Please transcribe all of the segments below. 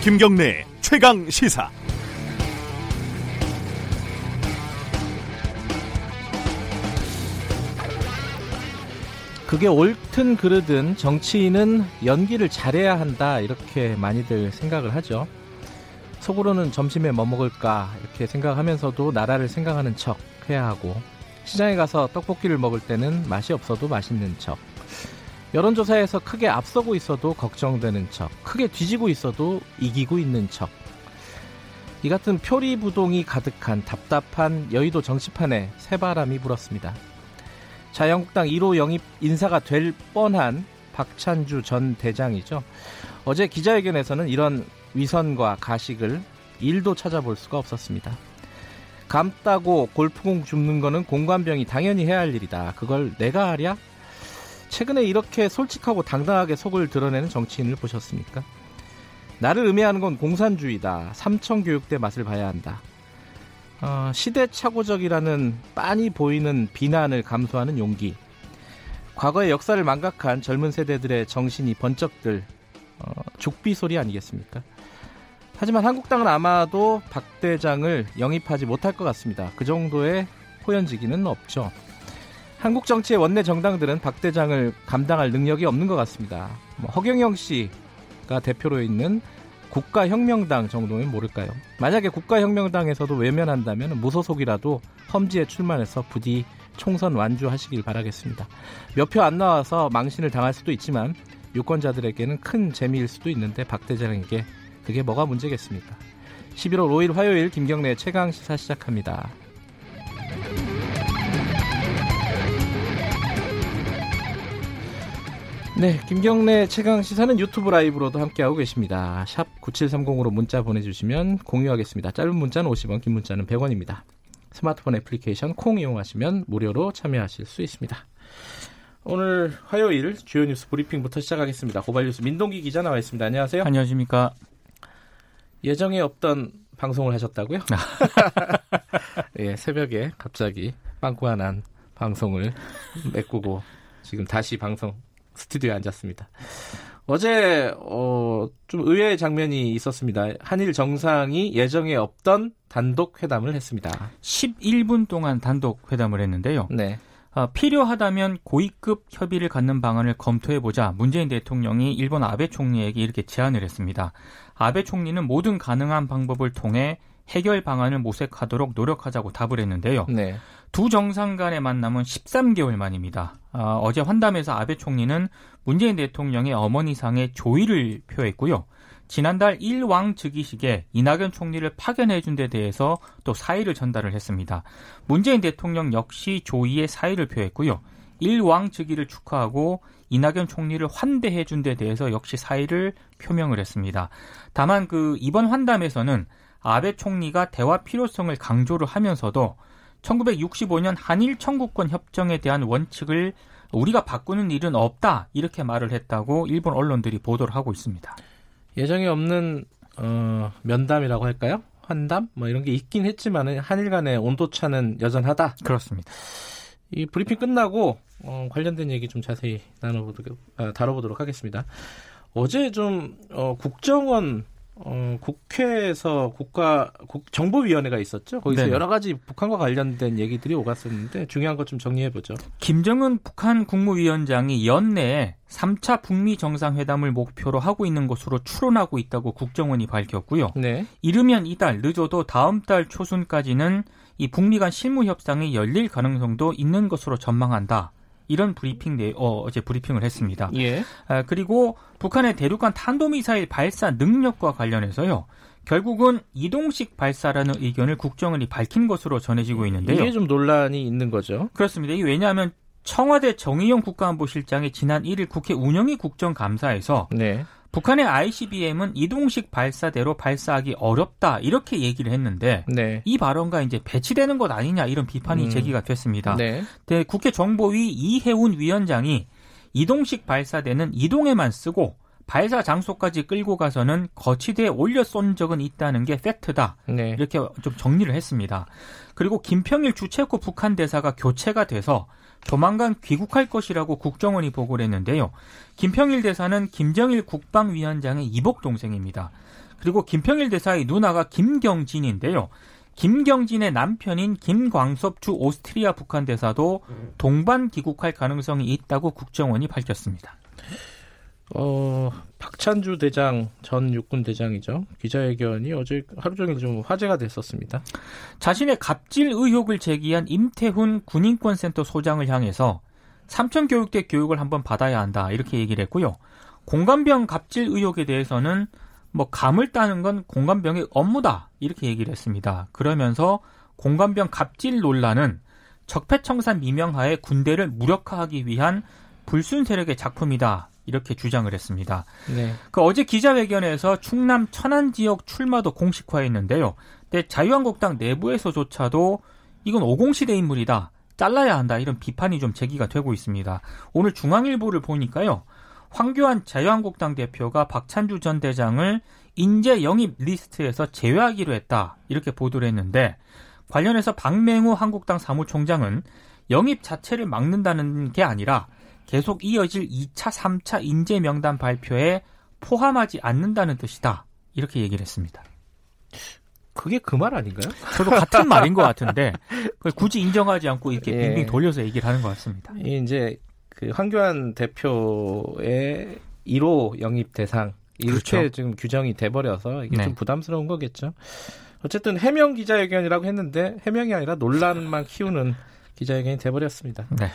김경래 최강 시사. 그게 옳든 그르든 정치인은 연기를 잘해야 한다 이렇게 많이들 생각을 하죠. 속으로는 점심에 뭐 먹을까 이렇게 생각하면서도 나라를 생각하는 척 해야 하고 시장에 가서 떡볶이를 먹을 때는 맛이 없어도 맛있는 척 여론조사에서 크게 앞서고 있어도 걱정되는 척 크게 뒤지고 있어도 이기고 있는 척 이 같은 표리부동이 가득한 답답한 여의도 정치판에 새바람이 불었습니다. 자유한국당 1호 영입 인사가 될 뻔한 박찬주 전 대장이죠. 어제 기자회견에서는 이런 위선과 가식을 일도 찾아볼 수가 없었습니다. 감따고 골프공 줍는 거는 공관병이 당연히 해야 할 일이다. 그걸 내가 하랴? 최근에 이렇게 솔직하고 당당하게 속을 드러내는 정치인을 보셨습니까? 나를 의미하는 건 공산주의다. 삼청교육대 맛을 봐야 한다. 어, 시대착오적이라는 빤히 보이는 비난을 감수하는 용기. 과거의 역사를 망각한 젊은 세대들의 정신이 번쩍들 어, 죽비 소리 아니겠습니까? 하지만 한국당은 아마도 박 대장을 영입하지 못할 것 같습니다. 그 정도의 호연지기는 없죠. 한국 정치의 원내 정당들은 박 대장을 감당할 능력이 없는 것 같습니다. 뭐 허경영 씨가 대표로 있는 국가혁명당 정도면 모를까요? 만약에 국가혁명당에서도 외면한다면 무소속이라도 험지에 출마해서 부디 총선 완주하시길 바라겠습니다. 몇 표 안 나와서 망신을 당할 수도 있지만 유권자들에게는 큰 재미일 수도 있는데 박 대장에게 그게 뭐가 문제겠습니까? 11월 5일 화요일 김경래 최강 시사 시작합니다. 네, 김경래 최강 시사는 유튜브 라이브로도 함께하고 계십니다. 샵 9730으로 문자 보내주시면 공유하겠습니다. 짧은 문자는 50원, 긴 문자는 100원입니다. 스마트폰 애플리케이션 콩 이용하시면 무료로 참여하실 수 있습니다. 오늘 화요일 주요 뉴스 브리핑부터 시작하겠습니다. 고발 뉴스 민동기 기자 나와 있습니다. 안녕하세요. 안녕하십니까. 예정에 없던 방송을 하셨다고요? 예, 새벽에 갑자기 빵꾸가 난 방송을 메꾸고 지금 다시 방송 스튜디오에 앉았습니다. 어제 어, 좀 의외의 장면이 있었습니다. 한일 정상이 예정에 없던 단독 회담을 했습니다. 11분 동안 단독 회담을 했는데요. 네. 어, 필요하다면 고위급 협의를 갖는 방안을 검토해보자 문재인 대통령이 일본 아베 총리에게 이렇게 제안을 했습니다. 아베 총리는 모든 가능한 방법을 통해 해결 방안을 모색하도록 노력하자고 답을 했는데요. 네. 두 정상 간의 만남은 13개월 만입니다. 어, 어제 환담에서 아베 총리는 문재인 대통령의 어머니상에 조의를 표했고요. 지난달 일왕 즉위식에 이낙연 총리를 파견해 준 데 대해서 또 사의를 전달을 했습니다. 문재인 대통령 역시 조의에 사의를 표했고요. 일왕 즉위를 축하하고 이낙연 총리를 환대해 준 데 대해서 역시 사의를 표명을 했습니다. 다만 그 이번 환담에서는 아베 총리가 대화 필요성을 강조를 하면서도 1965년 한일 청구권 협정에 대한 원칙을 우리가 바꾸는 일은 없다 이렇게 말을 했다고 일본 언론들이 보도를 하고 있습니다. 예정에 없는 어, 면담이라고 할까요? 환담 뭐 이런 게 있긴 했지만 한일 간의 온도 차는 여전하다. 그렇습니다. 이 브리핑 끝나고 어, 관련된 얘기 좀 자세히 나눠보도록 아, 다뤄보도록 하겠습니다. 어제 좀 어, 국정원 어, 국회에서 국가 국, 정보위원회가 있었죠. 거기서 네네. 여러 가지 북한과 관련된 얘기들이 오갔었는데 중요한 것 좀 정리해 보죠. 김정은 북한 국무위원장이 연내에 3차 북미 정상회담을 목표로 하고 있는 것으로 추론하고 있다고 국정원이 밝혔고요. 네. 이르면 이달 늦어도 다음 달 초순까지는 이 북미 간 실무 협상이 열릴 가능성도 있는 것으로 전망한다. 이런 브리핑 내 어, 어제 브리핑을 했습니다. 예. 아, 그리고 북한의 대륙간 탄도미사일 발사 능력과 관련해서요. 결국은 이동식 발사라는 의견을 국정원이 밝힌 것으로 전해지고 있는데요. 이게 좀 논란이 있는 거죠. 그렇습니다. 이게 왜냐하면 청와대 정의용 국가안보실장이 지난 1일 국회 운영위 국정감사에서 네. 북한의 ICBM은 이동식 발사대로 발사하기 어렵다 이렇게 얘기를 했는데 네. 이 발언과 이제 배치되는 것 아니냐 이런 비판이 음. 제기가 됐습니다. 네. 네, 국회 정보위 이해운 위원장이 이동식 발사대는 이동에만 쓰고 발사 장소까지 끌고 가서는 거치대에 올려 쏜 적은 있다는 게 팩트다. 네. 이렇게 좀 정리를 했습니다. 그리고 김평일 주체코 북한 대사가 교체가 돼서 조만간 귀국할 것이라고 국정원이 보고를 했는데요. 김평일 대사는 김정일 국방위원장의 이복 동생입니다. 그리고 김평일 대사의 누나가 김경진인데요. 김경진의 남편인 김광섭 주 오스트리아 북한 대사도 동반 귀국할 가능성이 있다고 국정원이 밝혔습니다. 어, 박찬주 대장 전 육군 대장이죠. 기자회견이 어제 하루 종일 좀 화제가 됐었습니다. 자신의 갑질 의혹을 제기한 임태훈 군인권센터 소장을 향해서 삼천 교육대 교육을 한번 받아야 한다 이렇게 얘기를 했고요. 공감병 갑질 의혹에 대해서는 뭐 감을 따는 건 공감병의 업무다 이렇게 얘기를 했습니다. 그러면서 공감병 갑질 논란은 적폐청산 미명하에 군대를 무력화하기 위한 불순 세력의 작품이다 이렇게 주장을 했습니다. 네. 그 어제 기자회견에서 충남 천안 지역 출마도 공식화했는데요. 근데 자유한국당 내부에서조차도 이건 오공시대 인물이다. 잘라야 한다. 이런 비판이 좀 제기가 되고 있습니다. 오늘 중앙일보를 보니까요. 황교안 자유한국당 대표가 박찬주 전 대장을 인재 영입 리스트에서 제외하기로 했다. 이렇게 보도를 했는데 관련해서 박맹우 한국당 사무총장은 영입 자체를 막는다는 게 아니라 계속 이어질 2차, 3차 인재 명단 발표에 포함하지 않는다는 뜻이다. 이렇게 얘기를 했습니다. 그게 그 말 아닌가요? 저도 같은 말인 것 같은데 굳이 인정하지 않고 이렇게 예. 빙빙 돌려서 얘기를 하는 것 같습니다. 이제 그 황교안 대표의 1호 영입 대상 이렇게 그렇죠. 지금 규정이 돼버려서 이게 네. 좀 부담스러운 거겠죠. 어쨌든 해명 기자회견이라고 했는데 해명이 아니라 논란만 키우는 기자회견이 돼버렸습니다. 네.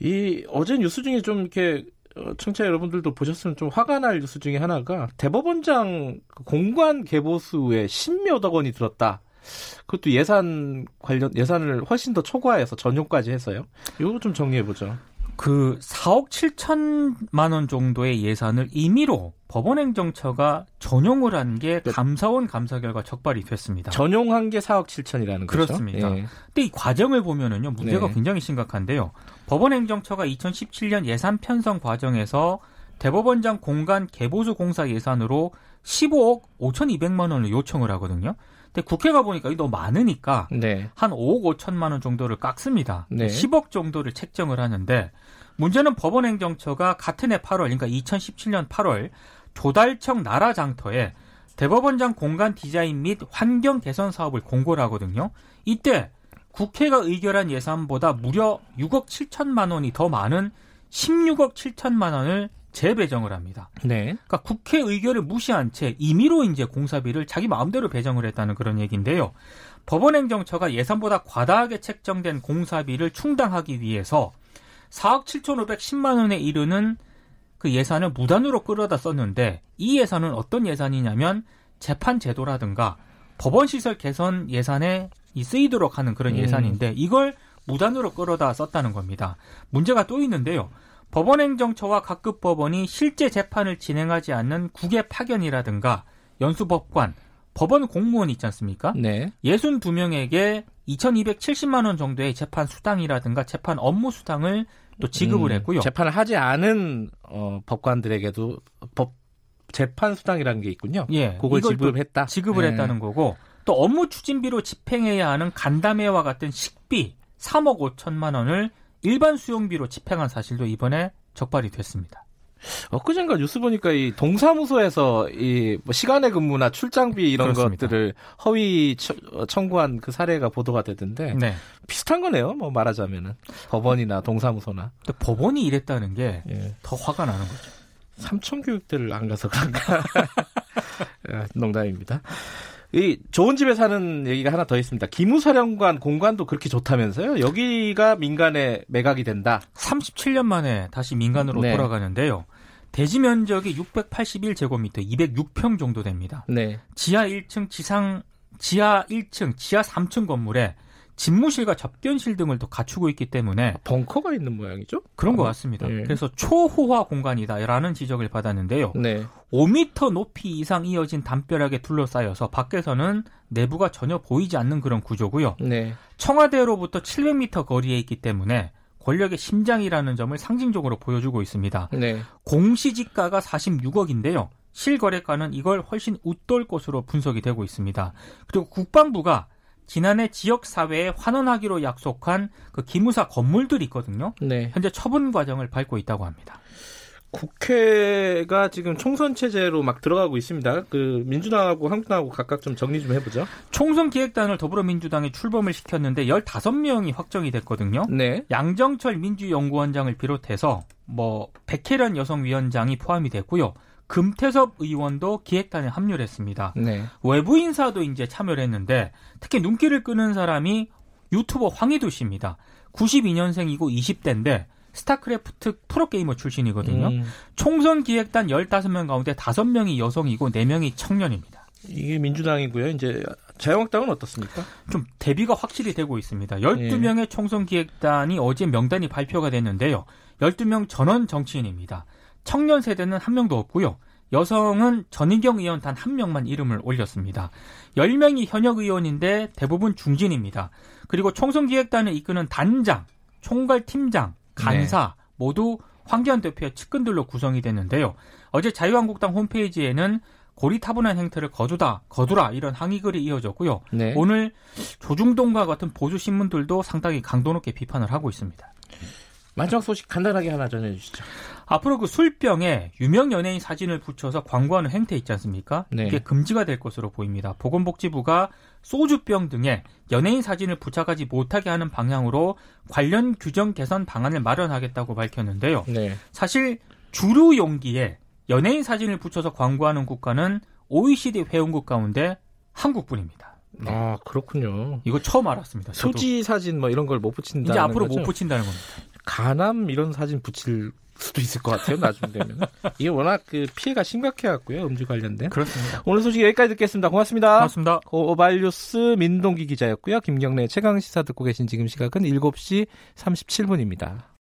이 어제 뉴스 중에 좀 이렇게 어, 청취자 여러분들도 보셨으면 좀 화가 날 뉴스 중에 하나가 대법원장 공관 개보수에 십몇억 원이 들었다. 그것도 예산 관련 예산을 훨씬 더 초과해서 전용까지 해서요. 이거 좀 정리해 보죠. 그 4억 7천만 원 정도의 예산을 임의로 법원행정처가 전용을 한 게 감사원 감사 결과 적발이 됐습니다. 전용한 게 4억 7천이라는 거죠. 그렇습니다. 예. 근데 이 과정을 보면은요 문제가 네. 굉장히 심각한데요. 법원행정처가 2017년 예산 편성 과정에서 대법원장 공간 개보수 공사 예산으로 15억 5,200만 원을 요청을 하거든요. 근데 국회가 보니까 이게 너무 많으니까 네. 한 5억 5천만 원 정도를 깎습니다. 네. 10억 정도를 책정을 하는데 문제는 법원행정처가 같은 해 8월, 그러니까 2017년 8월 조달청 나라장터에 대법원장 공간 디자인 및 환경 개선 사업을 공고를 하거든요. 이때 국회가 의결한 예산보다 무려 6억 7천만 원이 더 많은 16억 7천만 원을 재배정을 합니다. 네. 그러니까 국회 의결을 무시한 채 임의로 이제 공사비를 자기 마음대로 배정을 했다는 그런 얘기인데요. 법원행정처가 예산보다 과다하게 책정된 공사비를 충당하기 위해서 4억 7,510만 원에 이르는 그 예산을 무단으로 끌어다 썼는데 이 예산은 어떤 예산이냐면 재판 제도라든가 법원 시설 개선 예산에 쓰이도록 하는 그런 음. 예산인데 이걸 무단으로 끌어다 썼다는 겁니다. 문제가 또 있는데요. 법원행정처와 각급 법원이 실제 재판을 진행하지 않는 국외 파견이라든가 연수법관, 법원 공무원 있지 않습니까? 네. 62명에게 2,270만 원 정도의 재판 수당이라든가 재판 업무 수당을 또 지급을 음, 했고요. 재판을 하지 않은 어, 법관들에게도 법 재판 수당이라는 게 있군요. 예, 그걸 지급했다. 지급을 네. 했다는 거고 또 업무 추진비로 집행해야 하는 간담회와 같은 식비 3억 5천만 원을 일반 수용비로 집행한 사실도 이번에 적발이 됐습니다. 엊그젠가 뉴스 보니까 이 동사무소에서 이 뭐 시간의 근무나 출장비 이런 그렇습니다. 것들을 허위 청구한 그 사례가 보도가 되던데 네. 비슷한 거네요. 뭐 말하자면은 법원이나 동사무소나. 근데 법원이 이랬다는 게더 예. 화가 나는 거죠. 삼천 교육대를 안 가서 그런가. 농담입니다. 이 좋은 집에 사는 얘기가 하나 더 있습니다. 기무사령관 공간도 그렇게 좋다면서요? 여기가 민간에 매각이 된다. 37년 만에 다시 민간으로 네. 돌아가는데요. 대지 면적이 681제곱미터, 206평 정도 됩니다. 네. 지하 1층, 지상 지하 1층, 지하 3층 건물에 집무실과 접견실 등을 또 갖추고 있기 때문에 벙커가 있는 모양이죠? 그런 것 같습니다. 네. 그래서 초호화 공간이다라는 지적을 받았는데요. 네. 5m 높이 이상 이어진 담벼락에 둘러싸여서 밖에서는 내부가 전혀 보이지 않는 그런 구조고요. 네. 청와대로부터 700m 거리에 있기 때문에 권력의 심장이라는 점을 상징적으로 보여주고 있습니다. 네. 공시지가가 46억인데요. 실거래가는 이걸 훨씬 웃돌 것으로 분석이 되고 있습니다. 그리고 국방부가 지난해 지역 사회에 환원하기로 약속한 그 기무사 건물들이 있거든요. 네. 현재 처분 과정을 밟고 있다고 합니다. 국회가 지금 총선 체제로 막 들어가고 있습니다. 그 민주당하고 한국당하고 각각 좀 정리 좀 해보죠. 총선 기획단을 더불어민주당에 출범을 시켰는데 15명이 확정이 됐거든요. 네. 양정철 민주연구원장을 비롯해서 뭐 백혜련 여성위원장이 포함이 됐고요. 금태섭 의원도 기획단에 합류를 했습니다. 네. 외부 인사도 이제 참여를 했는데 특히 눈길을 끄는 사람이 유튜버 황희두 씨입니다. 92년생이고 20대인데 스타크래프트 프로게이머 출신이거든요. 음, 총선 기획단 15명 가운데 5명이 여성이고 4명이 청년입니다. 이게 민주당이고요. 이제 자유한국당은 어떻습니까? 좀 대비가 확실히 되고 있습니다. 12명의 총선 기획단이 어제 명단이 발표가 됐는데요. 12명 전원 정치인입니다. 청년 세대는 한 명도 없고요. 여성은 전희경 의원 단 한 명만 이름을 올렸습니다. 10명이 현역 의원인데 대부분 중진입니다. 그리고 총선 기획단을 이끄는 단장, 총괄 팀장, 간사 모두 황교안 대표의 측근들로 구성이 됐는데요. 어제 자유한국당 홈페이지에는 고리타분한 행태를 거두다, 거두라 이런 항의글이 이어졌고요. 네. 오늘 조중동과 같은 보수 신문들도 상당히 강도 높게 비판을 하고 있습니다. 마지막 소식 간단하게 하나 전해주시죠. 앞으로 그 술병에 유명 연예인 사진을 붙여서 광고하는 행태 있지 않습니까? 네. 이게 금지가 될 것으로 보입니다. 보건복지부가 소주병 등에 연예인 사진을 부착하지 못하게 하는 방향으로 관련 규정 개선 방안을 마련하겠다고 밝혔는데요. 네. 사실 주류 용기에 연예인 사진을 붙여서 광고하는 국가는 OECD 회원국 가운데 한국뿐입니다. 네. 아 그렇군요. 이거 처음 알았습니다. 저도. 소지 사진 뭐 이런 걸 못 붙인다. 이제 앞으로 못 붙인다는 겁니다. 가남 이런 사진 붙일 수도 있을 것 같아요. 나중 되면 이게 워낙 그 피해가 심각해갖고요. 음주 관련된. 그렇습니다. 오늘 소식 여기까지 듣겠습니다. 고맙습니다. 고맙습니다. 고발뉴스 민동기 기자였고요. 김경래 최강 시사 듣고 계신 지금 시각은 7시 37분입니다.